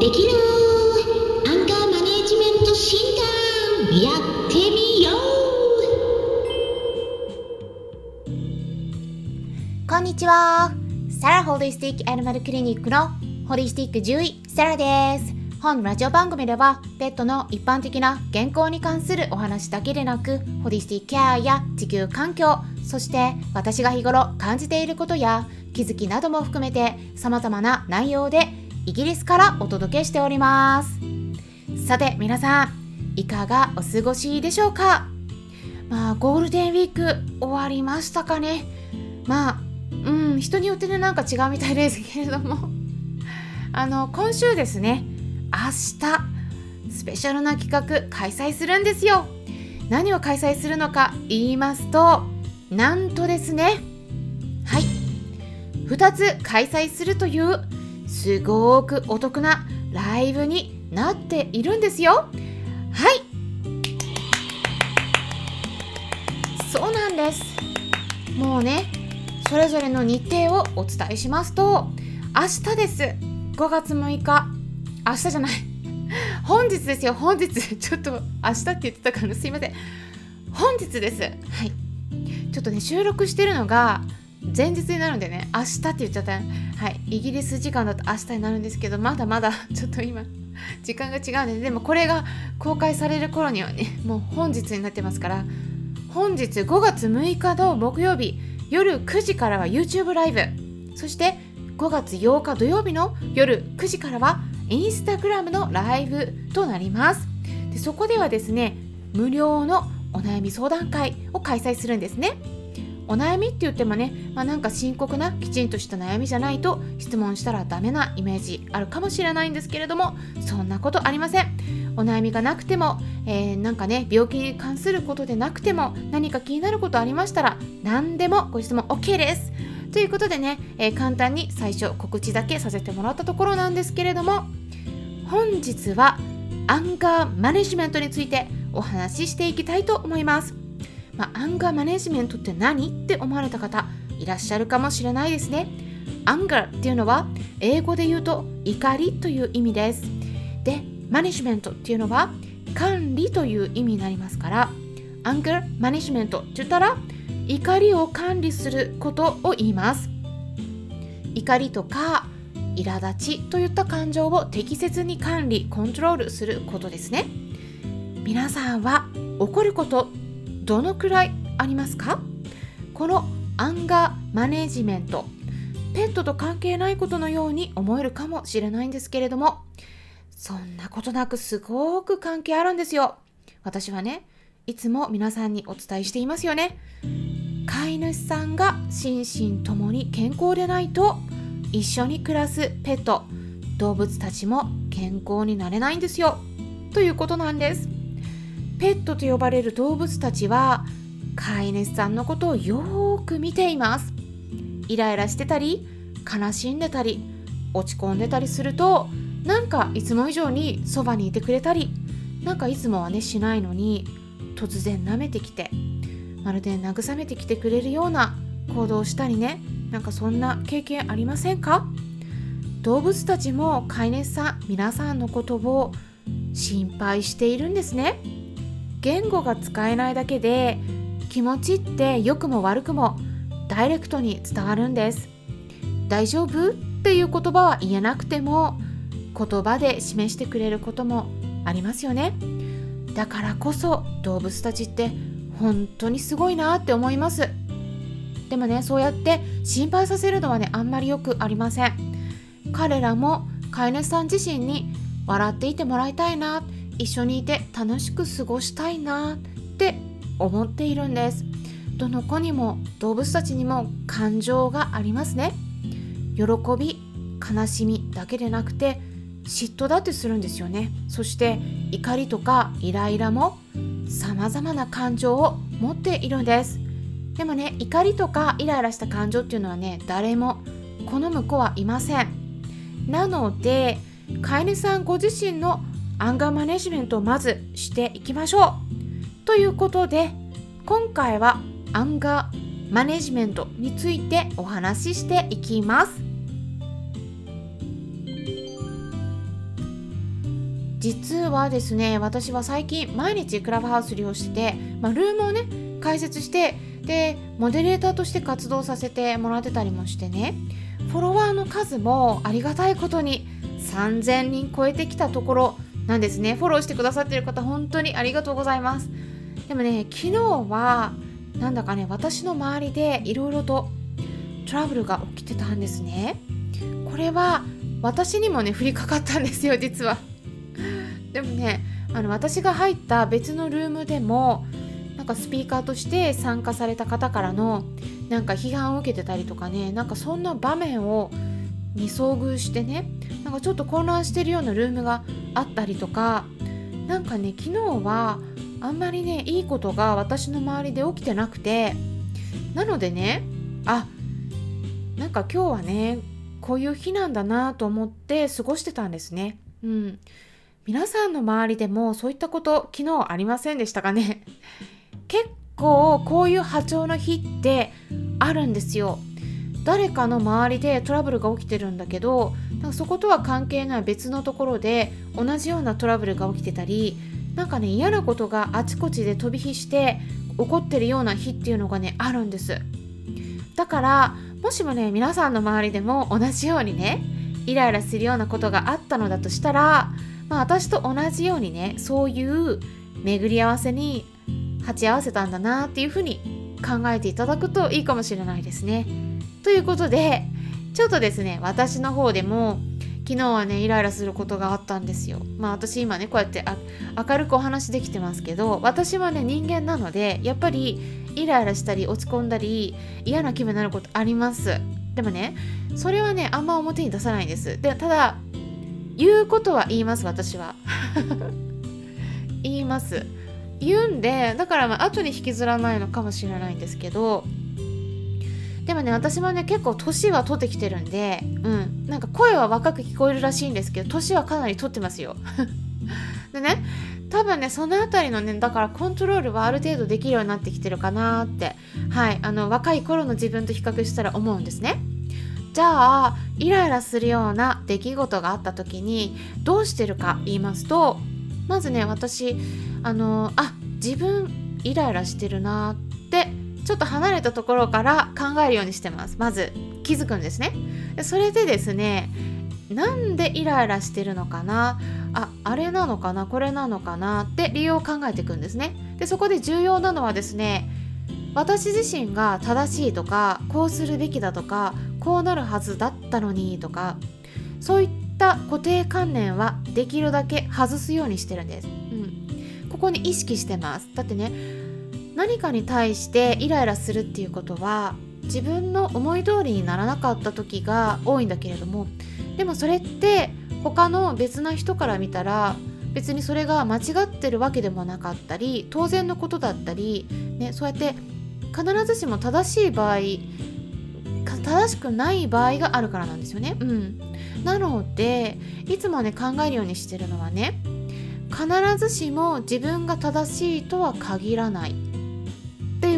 できる。アンガーマネジメント診断。やってみよう。こんにちは。サラホリスティックアニマルクリニックのホリスティック獣医サラです。本ラジオ番組ではペットの一般的な健康に関するお話だけでなくホリスティックケアや地球環境そして私が日頃感じていることや気づきなども含めて様々な内容でイギリスからお届けしております。さて皆さんいかがお過ごしでしょうか？まあゴールデンウィーク終わりましたかね。まあうん人によってねなんか違うみたいですけれども。あの今週ですね明日スペシャルな企画開催するんですよ。何を開催するのか言いますとなんとですね。はい。2つ開催するというすごくお得なライブになっているんですよ。はい。そうなんです。もうねそれぞれの日程をお伝えしますと明日です。5月6日。明日じゃない。本日ですよ。本日。ちょっと明日って言ってたからすいません。本日です。はい。ちょっとね収録してるのが前日になるんでね明日って言っちゃった。はいイギリス時間だと明日になるんですけどまだまだ ちょっと今時間が違うんででもこれが公開される頃にはねもう本日になってますから本日5月6日の木曜日夜9時からは YouTube ライブ。そして5月8日土曜日の夜9時からはインスタグラムのライブとなります。でそこではですね無料のお悩み相談会を開催するんですね。お悩みって言ってもね、まあ、なんか深刻なきちんとした悩みじゃないと質問したらダメなイメージあるかもしれないんですけれどもそんなことありません。お悩みがなくても、えー、なんかね病気に関することでなくても何か気になることありましたら何でもご質問 OK です。ということでね、えー、簡単に最初告知だけさせてもらったところなんですけれども本日はアンガーマネジメントについてお話ししていきたいと思います。まあ、アンガーマネジメントって何って思われた方いらっしゃるかもしれないですね。アンガーっていうのは英語で言うと怒りという意味です。で、マネジメントっていうのは管理という意味になりますから、アンガーマネジメントって言ったら怒りを管理することを言います。怒りとか苛立ちといった感情を適切に管理、コントロールすることですね。皆さんは怒ることどのくらいありますか？このアンガーマネジメントペットと関係ないことのように思えるかもしれないんですけれどもそんなことなくすごく関係あるんですよ。私はねいつも皆さんにお伝えしていますよね。飼い主さんが心身ともに健康でないと一緒に暮らすペット動物たちも健康になれないんですよ。ということなんです。ペットと呼ばれる動物たちは飼い主さんのことをよーく見ています。イライラしてたり悲しんでたり落ち込んでたりするとなんかいつも以上にそばにいてくれたりなんかいつもはねしないのに突然舐めてきてまるで慰めてきてくれるような行動をしたりねなんかそんな経験ありませんか？動物たちも飼い主さん皆さんのことを心配しているんですね。言語が使えないだけで気持ちって良くも悪くもダイレクトに伝わるんです。大丈夫っていう言葉は言えなくても言葉で示してくれることもありますよね。だからこそ動物たちって本当にすごいなって思います。でもねそうやって心配させるのはねあんまりよくありません。彼らも飼い主さん自身に笑っていてもらいたいな。って一緒にいて楽しく過ごしたいなって思っているんです。どの子にも動物たちにも感情がありますね。喜び悲しみだけでなくて嫉妬だってするんですよね。そして怒りとかイライラも様々な感情を持っているんです。でもね怒りとかイライラした感情っていうのはね誰も好む子はいません。なので飼い主さんご自身のアンガーマネジメントをまずしていきましょう。ということで今回はアンガーマネジメントについてお話ししていきます。実はですね私は最近毎日クラブハウス利用してて、まあ、ルームをね開設してでモデレーターとして活動させてもらってたりもしてねフォロワーの数もありがたいことに3000人超えてきたところなんですね。フォローしてくださってる方本当にありがとうございます。でもね昨日はなんだかね私の周りでいろいろとトラブルが起きてたんですね。これは私にもね降りかかったんですよ実は。でもねあの私が入った別のルームでもなんかスピーカーとして参加された方からのなんか批判を受けてたりとかねなんかそんな場面をに遭遇してねなんかちょっと混乱してるようなルームがあったりとかなんかね昨日はあんまりねいいことが私の周りで起きてなくてなのでねあなんか今日はねこういう日なんだなと思って過ごしてたんですね。うん。皆さんの周りでもそういったこと昨日ありませんでしたかね 結構こういう波長の日ってあるんですよ。誰かの周りでトラブルが起きてるんだけどなんかそことは関係ない別のところで同じようなトラブルが起きてたりなんかね嫌なことがあちこちで飛び火して起こってるような日っていうのがねあるんですだからもしもね皆さんの周りでも同じようにねイライラするようなことがあったのだとしたら、まあ、私と同じようにねそういう巡り合わせに鉢合わせたんだなっていうふうに考えていただくといいかもしれないですね。ということでちょっとですね私の方でも昨日はねイライラすることがあったんですよ。まあ私今ねこうやって明るくお話できてますけど私はね人間なのでやっぱりイライラしたり落ち込んだり嫌な気分になることあります。でもねそれはねあんま表に出さないんです。でただ言うことは言います私は。言います。言うんでだからまあ後に引きずらないのかもしれないんですけどでもね私もね結構年は取ってきてるんでうん。なんか声は若く聞こえるらしいんですけど年はかなり取ってますよ。でね多分ねその辺りのねだからコントロールはある程度できるようになってきてるかなってはいあの若い頃の自分と比較したら思うんですね。じゃあイライラするような出来事があった時にどうしてるか言いますとまずね私あのあ自分イライラしてるなってちょっと離れたところから考えるようにしてます。まず気づくんですね。それでですねなんでイライラしてるのかな？ああれなのかな？これなのかな？って理由を考えていくんですね。でそこで重要なのはですね私自身が正しいとかこうするべきだとかこうなるはずだったのにとかそういった固定観念はできるだけ外すようにしてるんです、うん、ここに意識してます。だってね何かに対してイライラするっていうことは自分の思い通りにならなかった時が多いんだけれどもでもそれって他の別な人から見たら別にそれが間違ってるわけでもなかったり当然のことだったり、ね、そうやって必ずしも正しい場合正しくない場合があるからなんですよね。うん、なのでいつもね考えるようにしてるのはね必ずしも自分が正しいとは限らない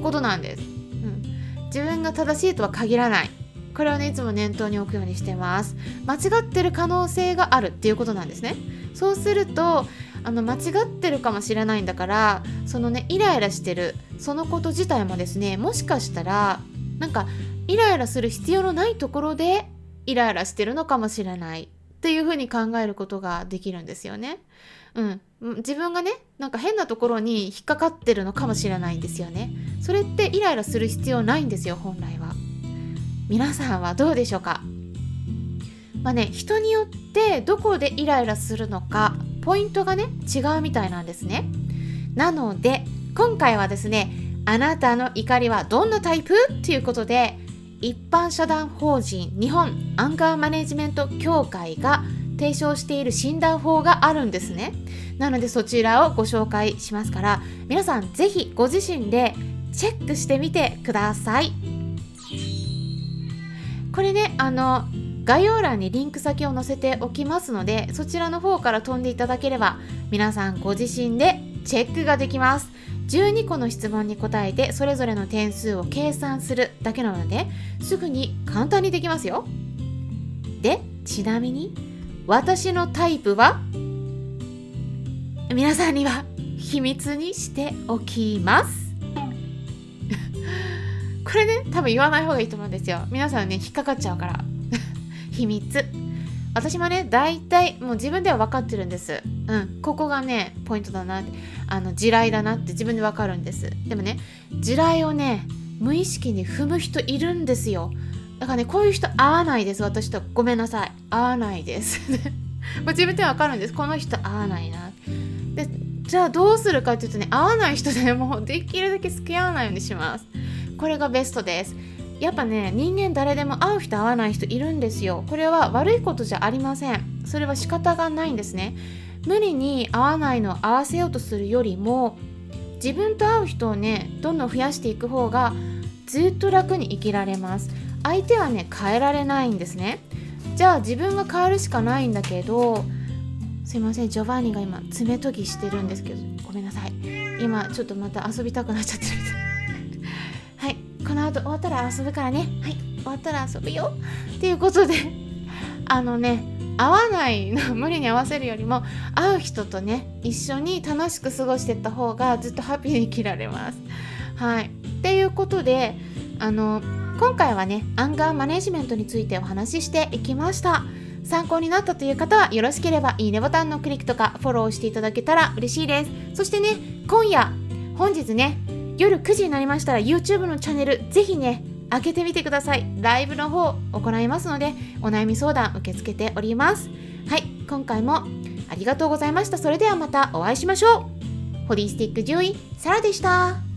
いうことなんです、うん、自分が正しいとは限らない。これをねいつも念頭に置くようにしてます。間違ってる可能性があるっていうことなんですね。そうするとあの間違ってるかもしれないんだからそのねイライラしてるそのこと自体もですねもしかしたらなんかイライラする必要のないところでイライラしてるのかもしれない。っていうふうに考えることができるんですよね。うん、自分がねなんか変なところに引っかかってるのかもしれないんですよね。それってイライラする必要ないんですよ本来は。皆さんはどうでしょうか？まあね人によってどこでイライラするのかポイントがね違うみたいなんですね。なので今回はですねあなたの怒りはどんなタイプ？ということで一般社団法人日本アンガーマネジメント協会が提唱している診断法があるんですね。なのでそちらをご紹介しますから皆さん是非ご自身でチェックしてみてください。これねあの概要欄にリンク先を載せておきますのでそちらの方から飛んでいただければ皆さんご自身でチェックができます。12個の質問に答えてそれぞれの点数を計算するだけなのですぐに簡単にできますよ。でちなみに私のタイプは？皆さんには 秘密にしておきます。これね多分言わない方がいいと思うんですよ。皆さんね引っかかっちゃうから。秘密。私もね大体もう自分では分かってるんです。うんここがねポイントだなあの地雷だなって自分で分かるんです。でもね地雷をね無意識に踏む人いるんですよ。だからねこういう人合わないです私と。ごめんなさい。合わないです。もう自分では分かるんです。この人合わないなでじゃあどうするかっていうとね合わない人でもうできるだけ付き合わないようにします。これがベストです。やっぱね人間誰でも会う人会わない人いるんですよ。これは悪いことじゃありません。それは仕方がないんですね。無理に会わないのを合わせようとするよりも自分と会う人をねどんどん増やしていく方がずっと楽に生きられます。相手はね変えられないんですね。じゃあ自分が変わるしかないんだけどすいませんジョバーニが今爪研ぎしてるんですけどごめんなさい。今ちょっとまた遊びたくなっちゃってる。この後終わったら遊ぶからね。はい。終わったら遊ぶよ。っていうことで あのね会わないの無理に合わせるよりも会う人とね一緒に楽しく過ごしてった方がずっとハッピーに生きられます。はい。っていうことであの今回はねアンガーマネジメントについてお話ししていきました。参考になったという方はよろしければいいねボタンのクリックとかフォローしていただけたら嬉しいです。そしてね今夜本日ね夜9時になりましたら YouTube のチャンネルぜひね開けてみてください。ライブの方行いますのでお悩み相談受け付けております。はい今回もありがとうございました。それではまたお会いしましょう。ホリスティック獣医サラでした。